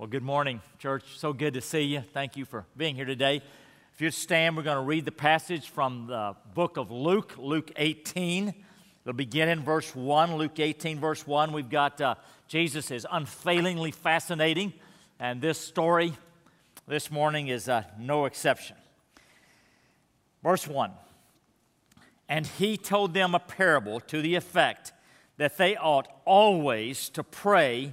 Well, good morning, church. So good to see you. Thank you for being here today. If you stand, we're going to read the passage from the book of Luke, Luke 18. It'll begin in verse 1. Luke 18, verse 1. We've got uh, Jesus is unfailingly fascinating, and this story this morning is uh, no exception. Verse 1 And he told them a parable to the effect that they ought always to pray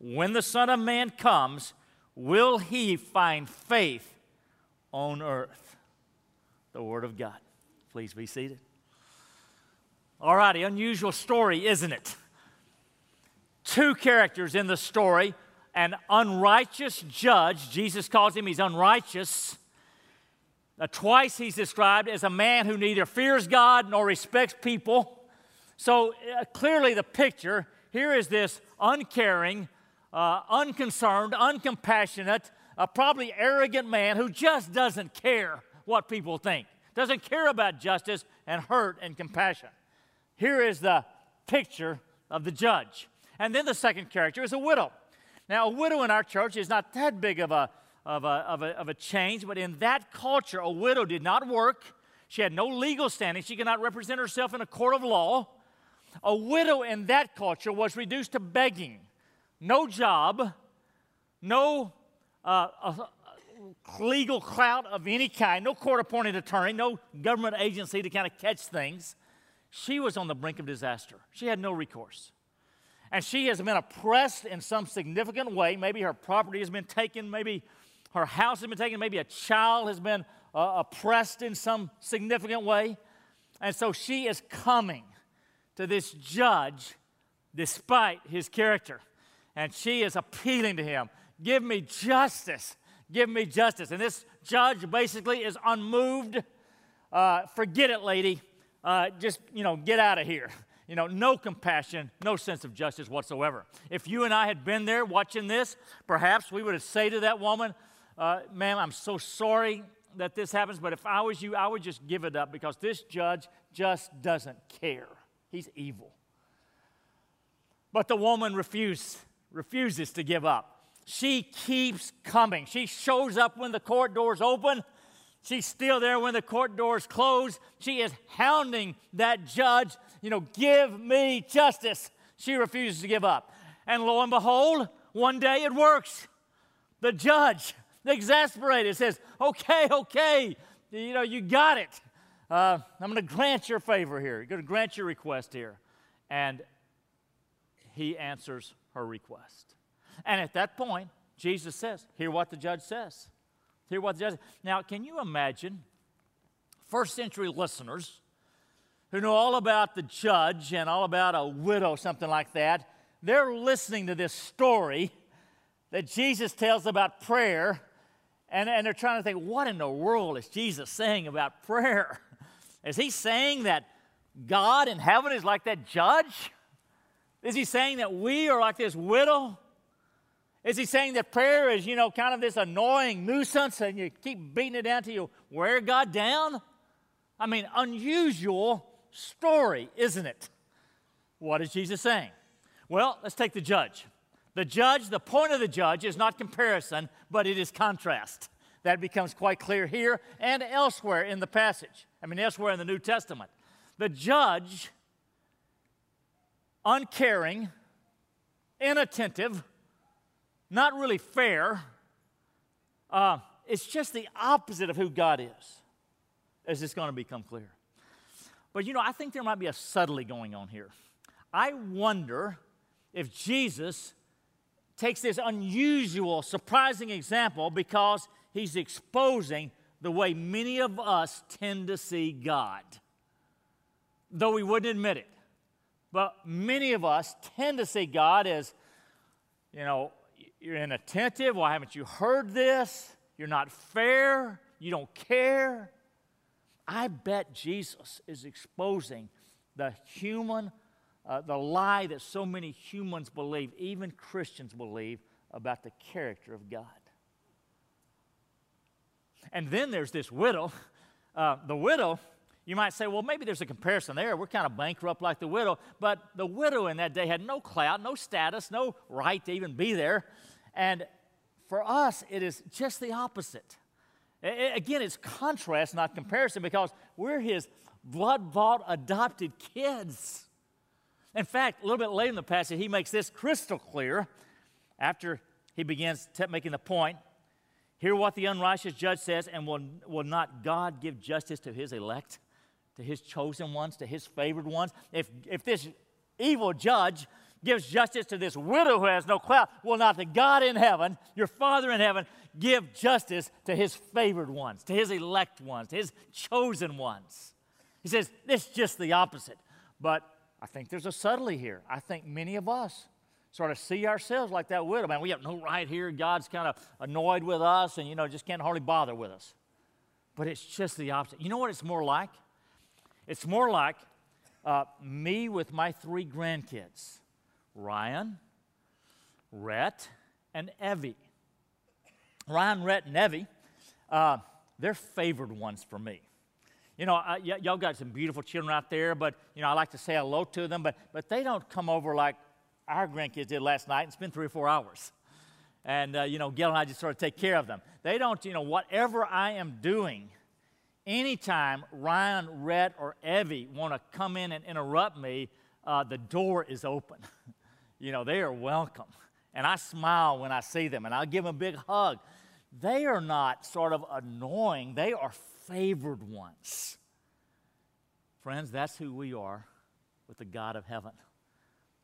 when the Son of Man comes, will he find faith on earth? The Word of God. Please be seated. All righty, unusual story, isn't it? Two characters in the story an unrighteous judge, Jesus calls him, he's unrighteous. Uh, twice he's described as a man who neither fears God nor respects people. So uh, clearly, the picture here is this uncaring, uh, unconcerned, uncompassionate, a probably arrogant man who just doesn't care what people think, doesn't care about justice and hurt and compassion. Here is the picture of the judge. And then the second character is a widow. Now, a widow in our church is not that big of a, of a, of a, of a change, but in that culture, a widow did not work. She had no legal standing. She could not represent herself in a court of law. A widow in that culture was reduced to begging no job, no uh, legal clout of any kind, no court appointed attorney, no government agency to kind of catch things. She was on the brink of disaster. She had no recourse. And she has been oppressed in some significant way. Maybe her property has been taken, maybe her house has been taken, maybe a child has been uh, oppressed in some significant way. And so she is coming to this judge despite his character and she is appealing to him Give me justice. Give me justice. And this judge basically is unmoved. Uh, forget it, lady. Uh, just, you know, get out of here. You know, no compassion, no sense of justice whatsoever. If you and I had been there watching this, perhaps we would have said to that woman, uh, Ma'am, I'm so sorry that this happens, but if I was you, I would just give it up because this judge just doesn't care. He's evil. But the woman refused refuses to give up. She keeps coming. She shows up when the court doors open. She's still there when the court doors close. She is hounding that judge, you know, give me justice. She refuses to give up. And lo and behold, one day it works. The judge, exasperated, says, okay, okay, you know, you got it. Uh, I'm going to grant your favor here. I'm going to grant your request here. And he answers her request. And at that point, Jesus says, Hear what the judge says. Hear what the judge Now, can you imagine first century listeners who know all about the judge and all about a widow, something like that? They're listening to this story that Jesus tells about prayer, and, and they're trying to think, what in the world is Jesus saying about prayer? Is he saying that God in heaven is like that judge? Is he saying that we are like this widow? Is he saying that prayer is, you know, kind of this annoying nuisance and you keep beating it down till you wear God down? I mean, unusual story, isn't it? What is Jesus saying? Well, let's take the judge. The judge, the point of the judge is not comparison, but it is contrast. That becomes quite clear here and elsewhere in the passage. I mean, elsewhere in the New Testament. The judge uncaring, inattentive, not really fair, uh, it's just the opposite of who God is, as it's going to become clear. But you know, I think there might be a subtlety going on here. I wonder if Jesus takes this unusual, surprising example because he's exposing the way many of us tend to see God, though we wouldn't admit it. But many of us tend to see God as, you know, you're inattentive. Why haven't you heard this? You're not fair. You don't care. I bet Jesus is exposing the human, uh, the lie that so many humans believe, even Christians believe, about the character of God. And then there's this widow. Uh, the widow, you might say, well, maybe there's a comparison there. We're kind of bankrupt like the widow. But the widow in that day had no clout, no status, no right to even be there. And for us, it is just the opposite. It, again, it's contrast, not comparison, because we're his blood bought adopted kids. In fact, a little bit later in the passage, he makes this crystal clear after he begins making the point. Hear what the unrighteous judge says, and will, will not God give justice to his elect, to his chosen ones, to his favored ones? If, if this evil judge gives justice to this widow who has no clout, will not the God in heaven, your Father in heaven, give justice to his favored ones, to his elect ones, to his chosen ones? He says, it's just the opposite. But I think there's a subtlety here. I think many of us sort of see ourselves like that widow. Man, we have no right here. God's kind of annoyed with us and, you know, just can't hardly bother with us. But it's just the opposite. You know what it's more like? It's more like uh, me with my three grandkids Ryan, Rhett, and Evie. Ryan, Rhett, and Evie, uh, they're favored ones for me. You know, y- y'all got some beautiful children out there, but, you know, I like to say hello to them, but, but they don't come over like our grandkids did last night and spend three or four hours. And, uh, you know, Gail and I just sort of take care of them. They don't, you know, whatever I am doing, anytime Ryan, Rhett, or Evie want to come in and interrupt me, uh, the door is open. you know, they are welcome. And I smile when I see them and I'll give them a big hug. They are not sort of annoying, they are favored ones. Friends, that's who we are with the God of heaven.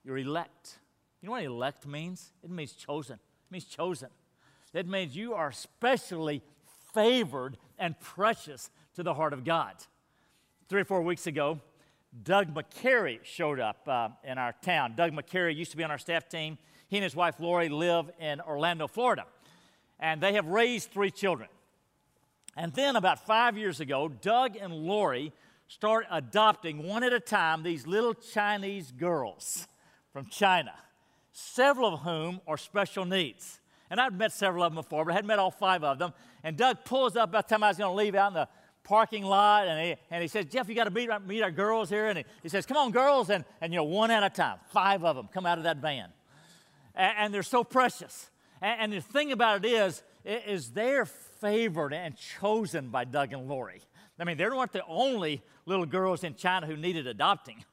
You're elect. You know what elect means? It means chosen. It means chosen. It means you are specially favored and precious to the heart of God. Three or four weeks ago, Doug McCary showed up uh, in our town. Doug McCary used to be on our staff team. He and his wife Lori live in Orlando, Florida, and they have raised three children. And then about five years ago, Doug and Lori start adopting one at a time these little Chinese girls from China, several of whom are special needs. And I've met several of them before, but I hadn't met all five of them. And Doug pulls up about the time I was going to leave out in the parking lot, and he, and he says, Jeff, you got to meet, meet our girls here. And he, he, says, Come on, girls. And, and, you know, one at a time, five of them come out of that van. And, and they're so precious. And, and, the thing about it is, is they're favored and chosen by Doug and Lori. I mean, they weren't the only little girls in China who needed adopting.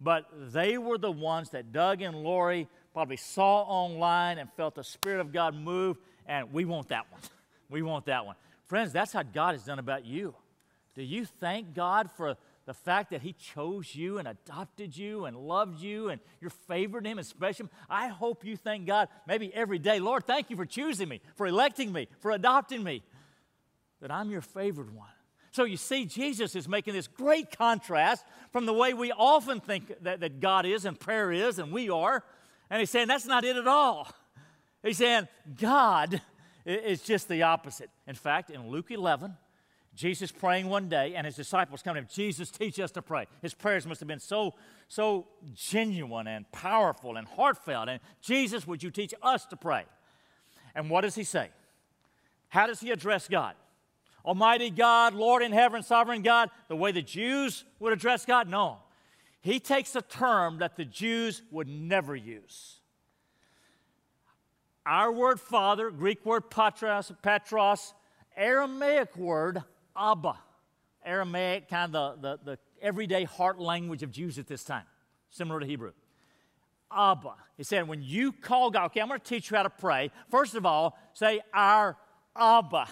But they were the ones that Doug and Lori probably saw online and felt the Spirit of God move, and we want that one. We want that one. Friends, that's how God has done about you. Do you thank God for the fact that He chose you and adopted you and loved you and you're favored Him and special? I hope you thank God maybe every day. Lord, thank you for choosing me, for electing me, for adopting me, that I'm your favored one. So you see, Jesus is making this great contrast from the way we often think that, that God is and prayer is, and we are. And he's saying that's not it at all. He's saying God is just the opposite. In fact, in Luke 11, Jesus praying one day, and his disciples come to him. Jesus, teach us to pray. His prayers must have been so, so genuine and powerful and heartfelt. And Jesus, would you teach us to pray? And what does he say? How does he address God? Almighty God, Lord in heaven, sovereign God, the way the Jews would address God? No. He takes a term that the Jews would never use. Our word father, Greek word patros, patros Aramaic word Abba. Aramaic, kind of the, the, the everyday heart language of Jews at this time, similar to Hebrew. Abba. He said, when you call God, okay, I'm going to teach you how to pray. First of all, say, Our Abba,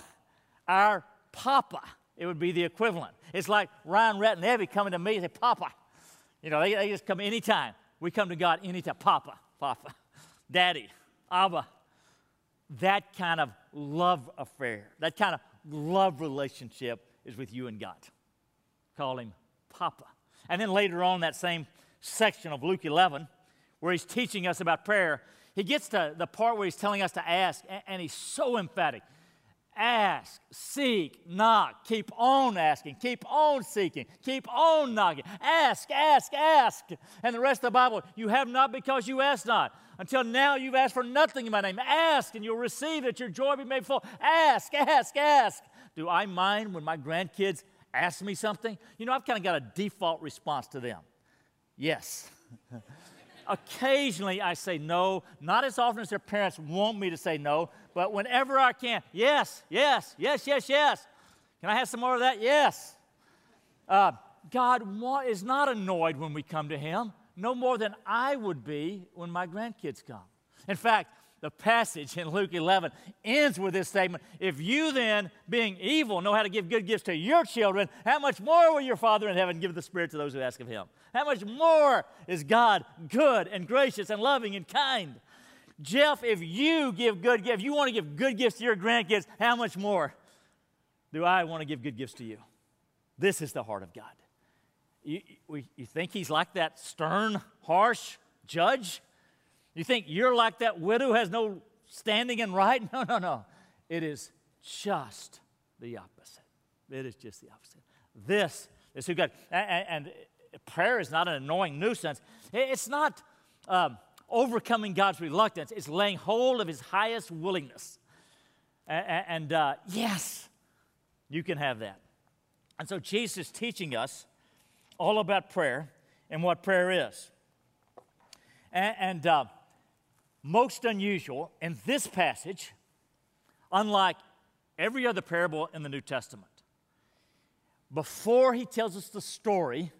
our Papa. It would be the equivalent. It's like Ryan Rhett and Evie coming to me and say, Papa. You know, they, they just come anytime. We come to God anytime. Papa, Papa, Daddy, Abba. That kind of love affair, that kind of love relationship is with you and God. Call him Papa. And then later on, that same section of Luke 11, where he's teaching us about prayer, he gets to the part where he's telling us to ask, and he's so emphatic ask, seek, knock. Keep on asking, keep on seeking, keep on knocking. Ask, ask, ask. And the rest of the Bible, you have not because you ask not. Until now, you've asked for nothing in my name. Ask, and you'll receive it. Your joy be made full. Ask, ask, ask. Do I mind when my grandkids ask me something? You know, I've kind of got a default response to them. Yes. Occasionally I say no, not as often as their parents want me to say no, but whenever I can, yes, yes, yes, yes, yes. Can I have some more of that? Yes. Uh, God is not annoyed when we come to Him, no more than I would be when my grandkids come. In fact, the passage in Luke 11 ends with this statement If you then, being evil, know how to give good gifts to your children, how much more will your Father in heaven give the Spirit to those who ask of Him? How much more is God good and gracious and loving and kind? Jeff, if you give good gifts, if you want to give good gifts to your grandkids, how much more do I want to give good gifts to you? This is the heart of God. You, you think He's like that stern, harsh judge? You think you're like that widow has no standing and right? No, no, no. It is just the opposite. It is just the opposite. This is who God, and, and prayer is not an annoying nuisance. It's not um, overcoming God's reluctance, it's laying hold of His highest willingness. And, and uh, yes, you can have that. And so Jesus is teaching us all about prayer and what prayer is. And, and uh, most unusual in this passage, unlike every other parable in the New Testament. Before he tells us the story,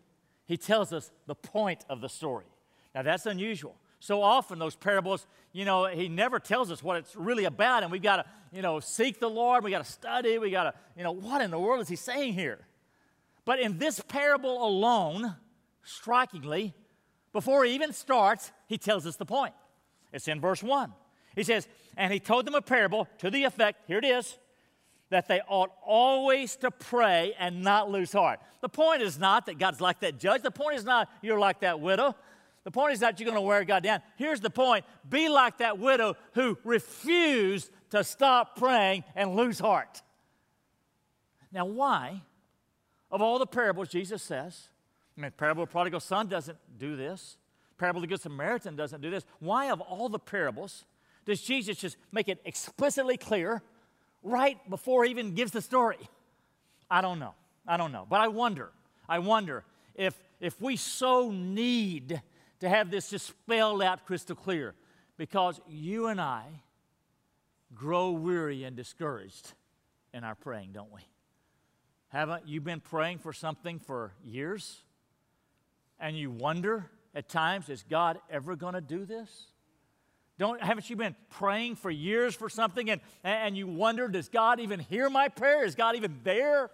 he tells us the point of the story. Now, that's unusual. So often, those parables, you know, he never tells us what it's really about, and we've got to, you know, seek the Lord, we got to study, we got to, you know, what in the world is he saying here? But in this parable alone, strikingly, before he even starts, he tells us the point. It's in verse 1. He says, And he told them a parable to the effect, here it is, that they ought always to pray and not lose heart. The point is not that God's like that judge. The point is not you're like that widow. The point is not you're going to wear God down. Here's the point be like that widow who refused to stop praying and lose heart. Now, why, of all the parables Jesus says, I mean, parable of prodigal son doesn't do this. Parable of the Good Samaritan doesn't do this. Why, of all the parables, does Jesus just make it explicitly clear right before he even gives the story? I don't know. I don't know. But I wonder, I wonder if, if we so need to have this just spelled out crystal clear because you and I grow weary and discouraged in our praying, don't we? Haven't you been praying for something for years? And you wonder at times, is God ever going to do this? Don't, haven't you been praying for years for something and, and you wonder, does God even hear my prayer? Is God even there?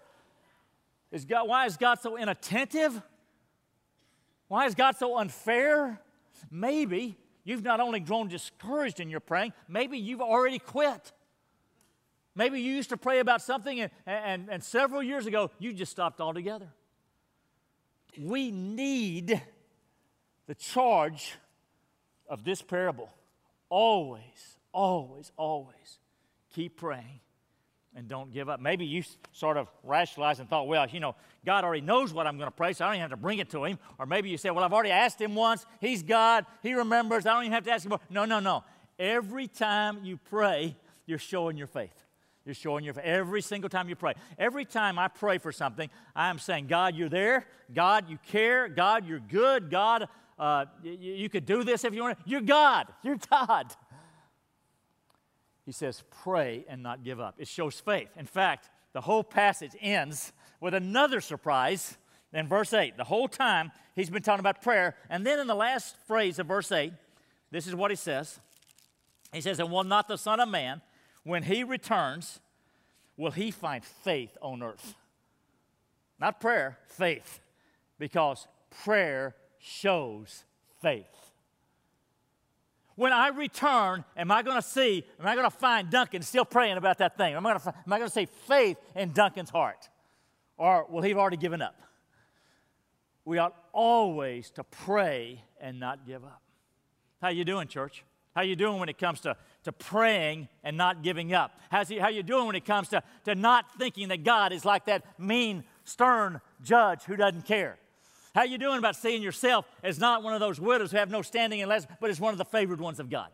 Is God, why is God so inattentive? Why is God so unfair? Maybe you've not only grown discouraged in your praying, maybe you've already quit. Maybe you used to pray about something and, and, and several years ago you just stopped altogether. We need the charge of this parable always, always, always keep praying and don't give up. Maybe you sort of rationalized and thought, well, you know, God already knows what I'm going to pray, so I don't even have to bring it to Him. Or maybe you said, well, I've already asked Him once. He's God. He remembers. I don't even have to ask Him more. No, no, no. Every time you pray, you're showing your faith. You're showing your. Every single time you pray. Every time I pray for something, I am saying, God, you're there. God, you care. God, you're good. God, uh, you, you could do this if you want. You're God. You're God. He says, pray and not give up. It shows faith. In fact, the whole passage ends with another surprise in verse 8. The whole time he's been talking about prayer. And then in the last phrase of verse 8, this is what he says He says, And will not the Son of Man, when he returns, will he find faith on earth? Not prayer, faith. Because prayer shows faith. When I return, am I going to see, am I going to find Duncan still praying about that thing? Am I going to, see faith in Duncan's heart? Or will he have already given up? We ought always to pray and not give up. How you doing, church? How you doing when it comes to, to praying and not giving up? How's he, how you doing when it comes to, to not thinking that God is like that mean, stern judge who doesn't care? How you doing about seeing yourself as not one of those widows who have no standing in less, but as one of the favored ones of God?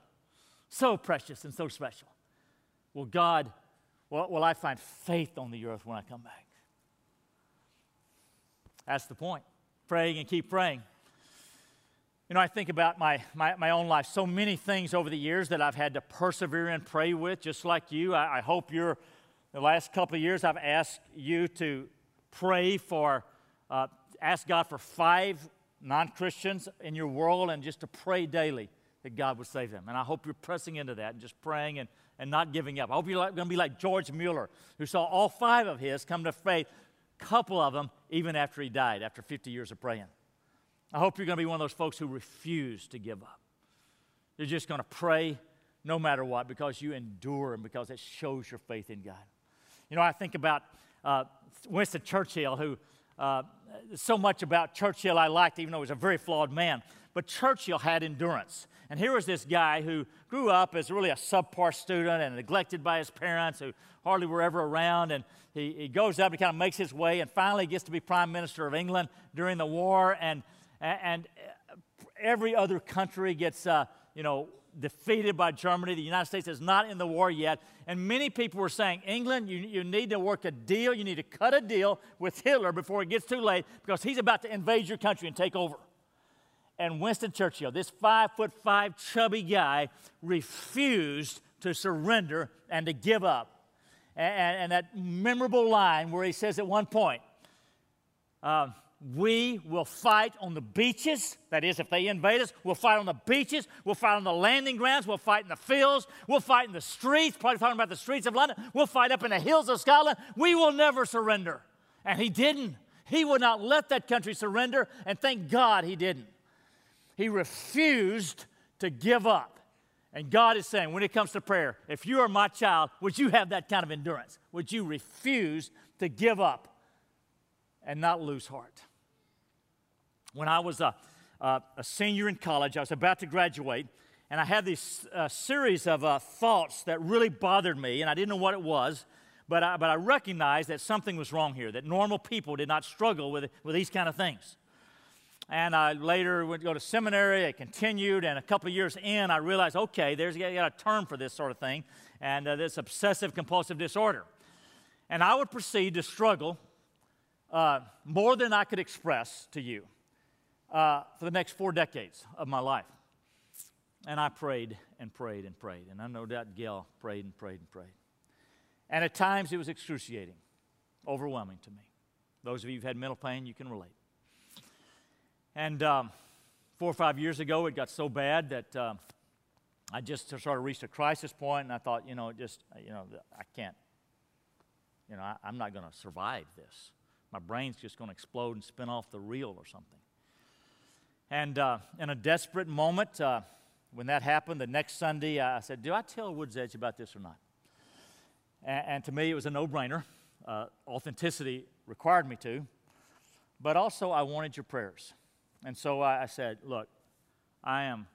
So precious and so special. Will God, will, will I find faith on the earth when I come back? That's the point. Praying and keep praying. You know, I think about my, my, my, own life. So many things over the years that I've had to persevere and pray with, just like you. I, I hope you're, the last couple of years, I've asked you to pray for, uh, ask God for five non Christians in your world and just to pray daily that God would save them. And I hope you're pressing into that and just praying and, and not giving up. I hope you're like, going to be like George Mueller, who saw all five of his come to faith, couple of them even after he died, after 50 years of praying. I hope you're going to be one of those folks who refuse to give up. You're just going to pray no matter what because you endure and because it shows your faith in God. You know, I think about uh, Winston Churchill, who uh, so much about Churchill I liked, even though he was a very flawed man. But Churchill had endurance. And here was this guy who grew up as really a subpar student and neglected by his parents who hardly were ever around. And he, he goes up, and kind of makes his way, and finally gets to be Prime Minister of England during the war. And and every other country gets, uh, you know, defeated by Germany. The United States is not in the war yet. And many people were saying, England, you, you need to work a deal, you need to cut a deal with Hitler before it gets too late because he's about to invade your country and take over. And Winston Churchill, this five foot five chubby guy, refused to surrender and to give up. And, and that memorable line where he says at one point, uh, we will fight on the beaches. That is, if they invade us, we'll fight on the beaches. We'll fight on the landing grounds. We'll fight in the fields. We'll fight in the streets, probably talking about the streets of London. We'll fight up in the hills of Scotland. We will never surrender. And he didn't. He would not let that country surrender, and thank God he didn't. He refused to give up. And God is saying, when it comes to prayer, if you are my child, would you have that kind of endurance? Would you refuse to give up and not lose heart? When I was a, a, a, senior in college, I was about to graduate, and I had this uh, series of uh, thoughts that really bothered me, and I didn't know what it was, but I, but I recognized that something was wrong here, that normal people did not struggle with, with these kind of things. And I later went to go to seminary, I continued, and a couple of years in, I realized, okay, there's got a term for this sort of thing, and uh, this obsessive compulsive disorder. And I would proceed to struggle uh, more than I could express to you uh, for the next four decades of my life. And I prayed and prayed and prayed. And I know that Gail prayed and prayed and prayed. And at times it was excruciating, overwhelming to me. Those of you who've had mental pain, you can relate. And um, four or five years ago, it got so bad that uh, I just sort of reached a crisis point, and I thought, you know, just, you know, I can't, you know, I, I'm not going to survive this. My brain's just going to explode and spin off the reel or something. And uh, in a desperate moment, uh, when that happened, the next Sunday, I said, Do I tell Woods Edge about this or not? And, and to me, it was a no brainer. Uh, authenticity required me to. But also, I wanted your prayers. And so I, I said, Look, I am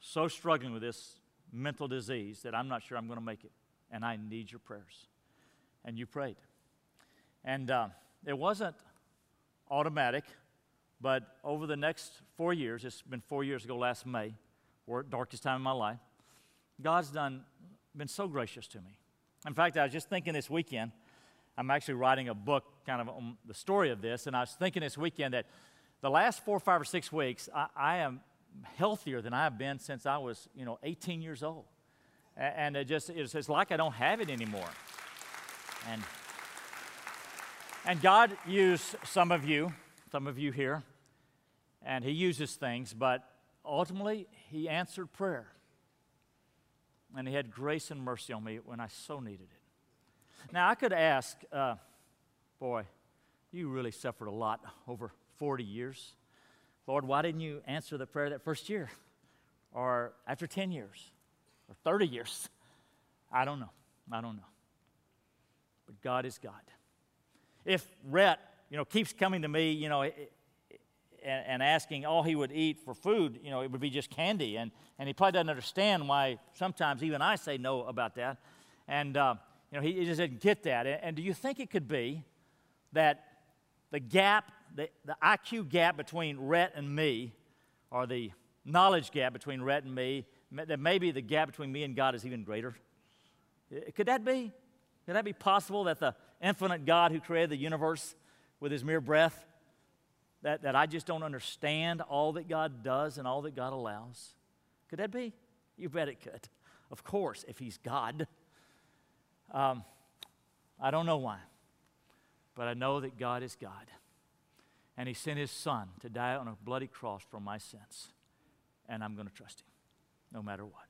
so struggling with this mental disease that I'm not sure I'm going to make it. And I need your prayers. And you prayed. And uh, it wasn't automatic. But over the next four years, it's been four years ago last May, or darkest time in my life, God's done been so gracious to me. In fact, I was just thinking this weekend, I'm actually writing a book kind of on the story of this, and I was thinking this weekend that the last four, five, or six weeks, I, I am healthier than I've been since I was, you know, 18 years old. And it just, it's, it's like I don't have it anymore. And, and God used some of you some of you here, and he uses things, but ultimately, he answered prayer. And he had grace and mercy on me when I so needed it. Now, I could ask, uh, boy, you really suffered a lot over 40 years. Lord, why didn't you answer the prayer that first year? Or after 10 years? Or 30 years? I don't know. I don't know. But God is God. If Rhett, you know, keeps coming to me, you know, and, and, asking all he would eat for food, you know, it would be just candy. And, and he probably doesn't understand why sometimes even I say no about that. And, uh, you know, he, he, just didn't get that. And, and do you think it could be that the gap, the, the IQ gap between Rhett and me, or the knowledge gap between Rhett and me, that maybe the gap between me and God is even greater? Could that be? Could that be possible that the infinite God who created the universe with his mere breath, that, that I just don't understand all that God does and all that God allows? Could that be? You bet it could. Of course, if he's God. Um, I don't know why, but I know that God is God. And he sent his son to die on a bloody cross for my sins. And I'm going to trust him no matter what.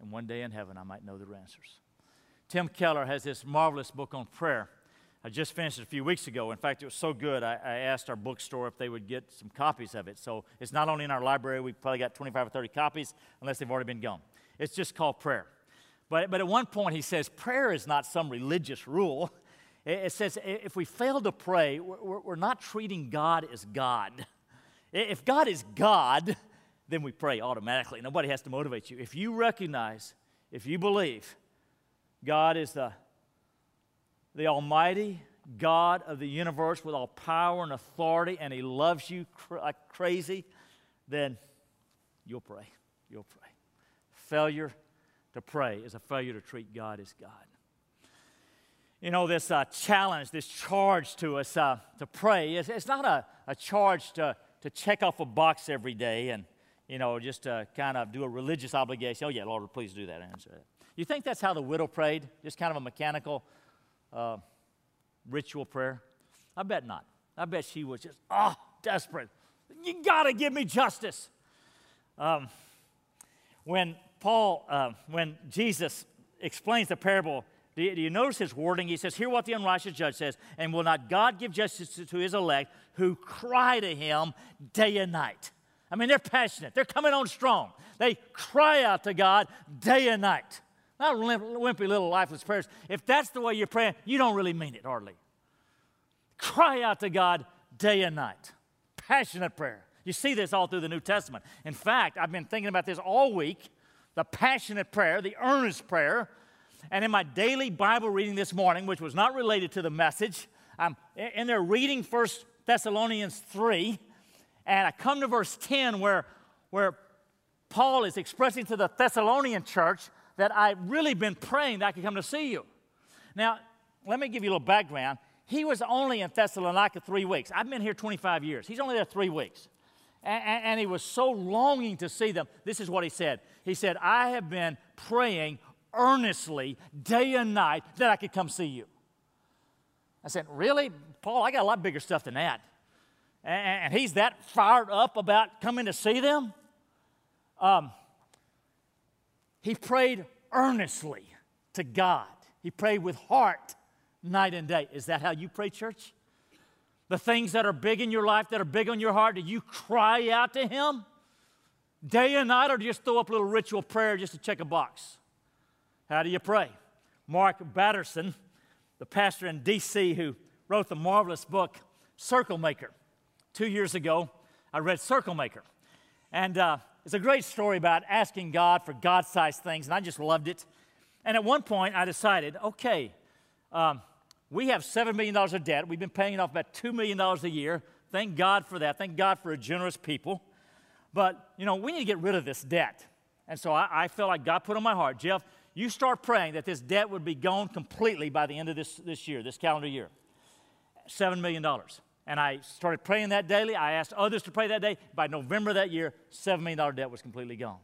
And one day in heaven, I might know the answers. Tim Keller has this marvelous book on prayer. I just finished it a few weeks ago. In fact, it was so good, I, I, asked our bookstore if they would get some copies of it. So it's not only in our library, we've probably got 25 or 30 copies, unless they've already been gone. It's just called Prayer. But, but at one point, he says, prayer is not some religious rule. It, it says if we fail to pray, we're, we're not treating God as God. If God is God, then we pray automatically. Nobody has to motivate you. If you recognize, if you believe, God is the, the Almighty God of the universe with all power and authority, and He loves you cr- like crazy, then you'll pray. You'll pray. Failure to pray is a failure to treat God as God. You know, this uh, challenge, this charge to us uh, to pray, it's, it's not a, a charge to, to check off a box every day and, you know, just to kind of do a religious obligation. Oh, yeah, Lord, please do that. Answer that. You think that's how the widow prayed? Just kind of a mechanical uh, ritual prayer? I bet not. I bet she was just, oh, desperate. You got to give me justice. Um, when Paul, uh, when Jesus explains the parable, do you, do you, notice his wording? He says, Hear what the unrighteous judge says, and will not God give justice to his elect who cry to him day and night? I mean, they're passionate, they're coming on strong. They cry out to God day and night. Not wimpy little lifeless prayers. If that's the way you're praying, you don't really mean it hardly. Cry out to God day and night. Passionate prayer. You see this all through the New Testament. In fact, I've been thinking about this all week the passionate prayer, the earnest prayer. And in my daily Bible reading this morning, which was not related to the message, I'm in there reading First Thessalonians 3, and I come to verse 10 where, where Paul is expressing to the Thessalonian church that I've really been praying that I could come to see you. Now, let me give you a little background. He was only in Thessalonica three weeks. I've been here 25 years. He's only there three weeks. And, and, he was so longing to see them. This is what he said. He said, I have been praying earnestly day and night that I could come see you. I said, Really? Paul, I got a lot bigger stuff than that. And, and he's that fired up about coming to see them? Um, he prayed earnestly to God. He prayed with heart night and day. Is that how you pray, church? The things that are big in your life, that are big on your heart, do you cry out to Him day and night, or do you just throw up a little ritual prayer just to check a box? How do you pray? Mark Batterson, the pastor in D.C. who wrote the marvelous book Circle Maker. Two years ago, I read Circle Maker. And uh, it's a great story about asking God for God sized things, and I just loved it. And at one point, I decided okay, um, we have $7 million of debt. We've been paying it off about $2 million a year. Thank God for that. Thank God for a generous people. But, you know, we need to get rid of this debt. And so I, I felt like God put on my heart, Jeff, you start praying that this debt would be gone completely by the end of this, this year, this calendar year. $7 million. And I started praying that daily. I asked others to pray that day. By November that year, $7 million debt was completely gone.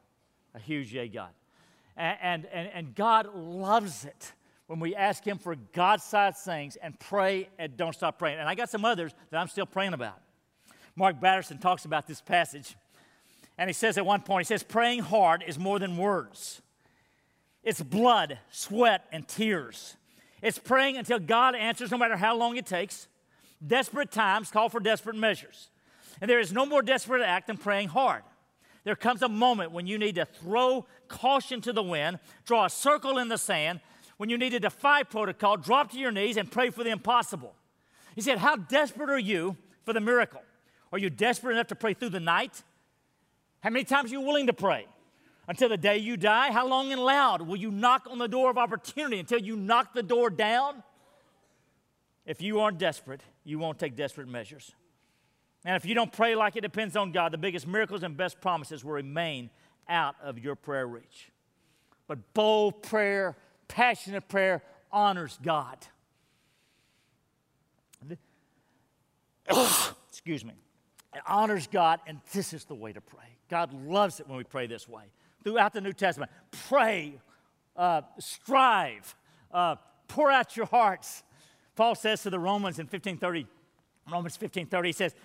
A huge yay, God. And, and, and God loves it when we ask Him for God sized things and pray and don't stop praying. And I got some others that I'm still praying about. Mark Batterson talks about this passage. And he says at one point, he says, praying hard is more than words. It's blood, sweat, and tears. It's praying until God answers, no matter how long it takes. Desperate times call for desperate measures. And there is no more desperate act than praying hard. There comes a moment when you need to throw caution to the wind, draw a circle in the sand, when you need to defy protocol, drop to your knees and pray for the impossible. He said, How desperate are you for the miracle? Are you desperate enough to pray through the night? How many times are you willing to pray? Until the day you die? How long and loud will you knock on the door of opportunity until you knock the door down? If you aren't desperate, you won't take desperate measures. And if you don't pray like it depends on God, the biggest miracles and best promises will remain out of your prayer reach. But bold prayer, passionate prayer honors God. Excuse me. It honors God, and this is the way to pray. God loves it when we pray this way. Throughout the New Testament, pray, uh, strive, uh, pour out your hearts. Paul says to the Romans in 1530, Romans 1530, he says,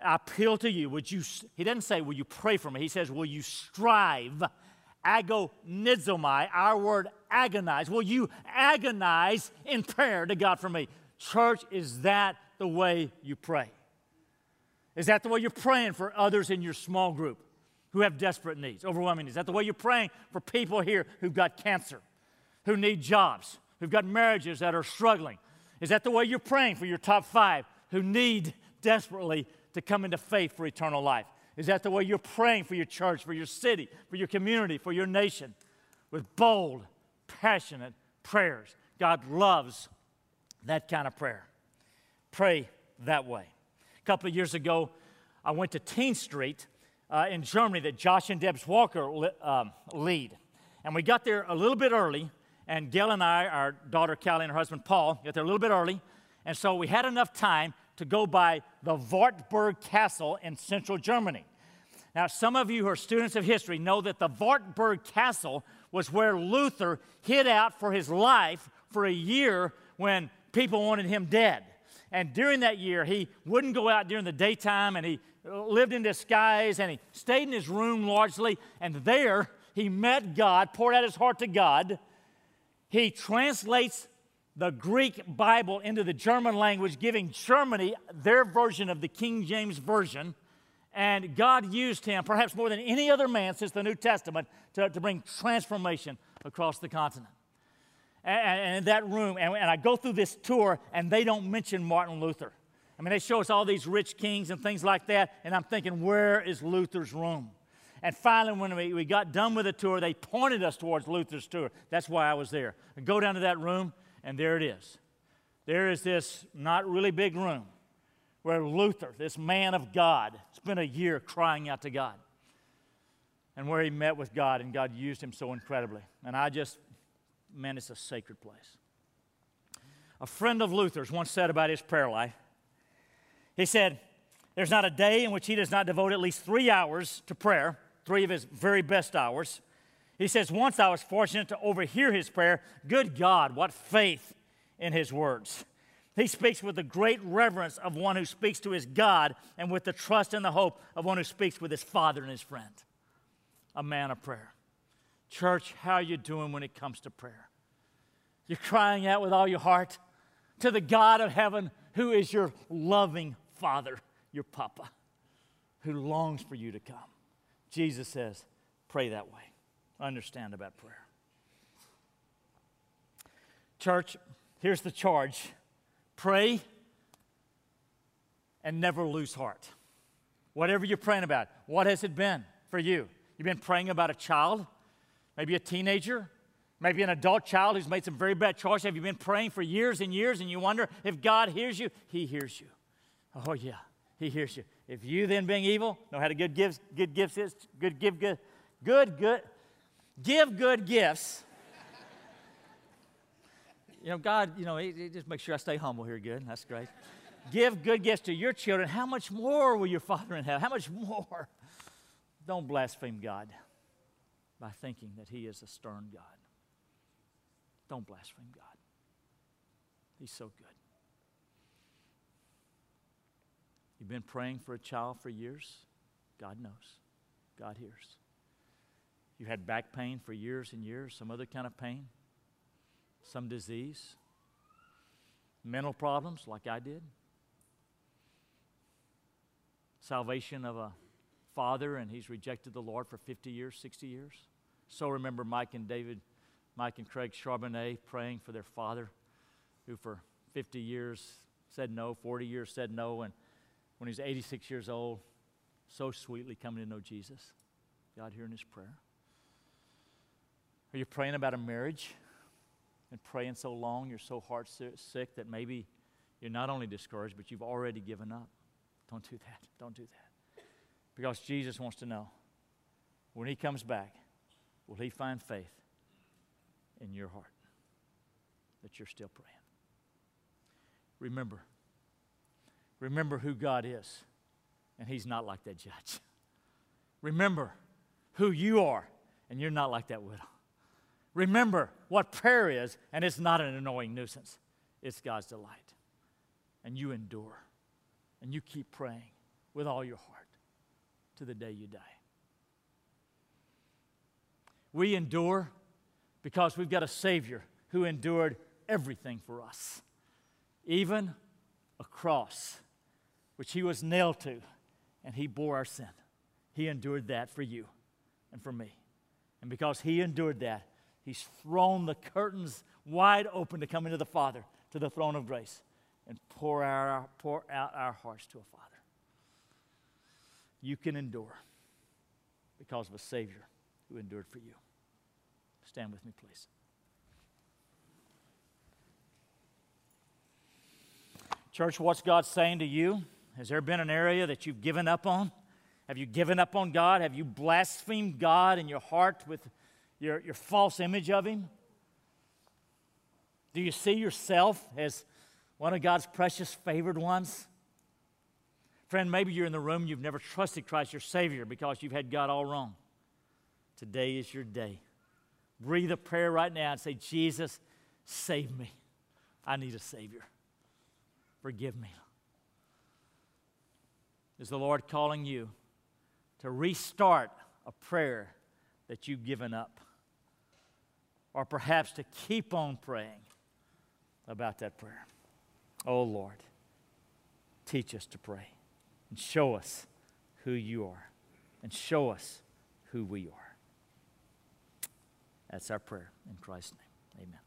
I appeal to you, would you, he doesn't say, will you pray for me? He says, will you strive, agonizomai, our word agonize, will you agonize in prayer to God for me? Church, is that the way you pray? Is that the way you're praying for others in your small group who have desperate needs, overwhelming needs? Is that the way you're praying for people here who've got cancer, who need jobs, who've got marriages that are struggling? Is that the way you're praying for your top five who need desperately to come into faith for eternal life? Is that the way you're praying for your church, for your city, for your community, for your nation? With bold, passionate prayers. God loves that kind of prayer. Pray that way A couple of years ago, I went to Teen Street uh, in Germany that Josh and Debs Walker um, lead. And we got there a little bit early, and Gail and I, our daughter Callie and her husband Paul, got there a little bit early. And so we had enough time to go by the Wartburg Castle in central Germany. Now, some of you who are students of history know that the Wartburg Castle was where Luther hid out for his life for a year when people wanted him dead. And during that year, he wouldn't go out during the daytime and he lived in disguise and he stayed in his room largely. And there, he met God, poured out his heart to God. He translates the Greek Bible into the German language, giving Germany their version of the King James Version. And God used him, perhaps more than any other man since the New Testament, to, to bring transformation across the continent and, and in that room, and, and I go through this tour, and they don't mention Martin Luther. I mean, they show us all these rich kings and things like that, and I'm thinking, where is Luther's room? And finally, when we, we got done with the tour, they pointed us towards Luther's tour. That's why I was there. I go down to that room, and there it is. There is this not really big room where Luther, this man of God, spent a year crying out to God. And where he met with God, and God used him so incredibly. And I just man, it's a sacred place. A friend of Luther's once said about his prayer life, he said, There's not a day in which he does not devote at least three hours to prayer, three of his very best hours. He says, Once I was fortunate to overhear his prayer. Good God, what faith in his words. He speaks with the great reverence of one who speaks to his God and with the trust and the hope of one who speaks with his father and his friend. A man of prayer. Church, how are you doing when it comes to prayer? You're crying out with all your heart to the God of heaven who is your loving Father, your Papa, who longs for you to come. Jesus says, pray that way. Understand about prayer. Church, here's the charge pray and never lose heart. Whatever you're praying about, what has it been for you? You've been praying about a child? maybe a teenager, maybe an adult child who's made some very bad choices. Have you been praying for years and years and you wonder if God hears you? He hears you. Oh, yeah, He hears you. If you then, being evil, know how to good gifts, good gifts is, good give good, good, good, give good gifts. you know, God, you know, he, he just make sure I stay humble here. Good, that's great. give good gifts to your children. How much more will your Father in heaven? How much more? Don't blaspheme God by thinking that He is a stern God. Don't blaspheme God. He's so good. You've been praying for a child for years? God knows. God hears. You had back pain for years and years, some other kind of pain, some disease. mental problems like I did, salvation of a father and he's rejected the Lord for 50 years, 60 years. So remember Mike and David, Mike and Craig Charbonnet praying for their father who for 50 years said no, 40 years said no, and when he's 86 years old, so sweetly coming to know Jesus. God hearing his prayer. Are you praying about a marriage and praying so long, you're so heart sick that maybe you're not only discouraged, but you've already given up? Don't do that. Don't do that. Because Jesus wants to know when he comes back, will he find faith in your heart that you're still praying? Remember, remember who God is, and he's not like that judge. Remember who you are, and you're not like that widow. Remember what prayer is, and it's not an annoying nuisance, it's God's delight. And you endure, and you keep praying with all your heart to the day you die. We endure because we've got a Savior who endured everything for us, even a cross, which He was nailed to, and He bore our sin. He endured that for you and for me. And because He endured that, He's thrown the curtains wide open to come into the Father, to the throne of grace, and pour, our, pour out our hearts to a Father. You can endure because of a Savior who endured for you. Stand with me, please. Church, what's God saying to you? Has there been an area that you've given up on? Have you given up on God? Have you blasphemed God in your heart with your, your false image of Him? Do you see yourself as one of God's precious favored ones? Friend, maybe you're in the room, you've never trusted Christ your Savior because you've had God all wrong. Today is your day. Breathe a prayer right now and say, Jesus, save me. I need a Savior. Forgive me. Is the Lord calling you to restart a prayer that you've given up? or perhaps to keep on praying about that prayer. Oh Lord, teach us to pray and show us who you are and show us who we are. That's our prayer in Christ's name. Amen.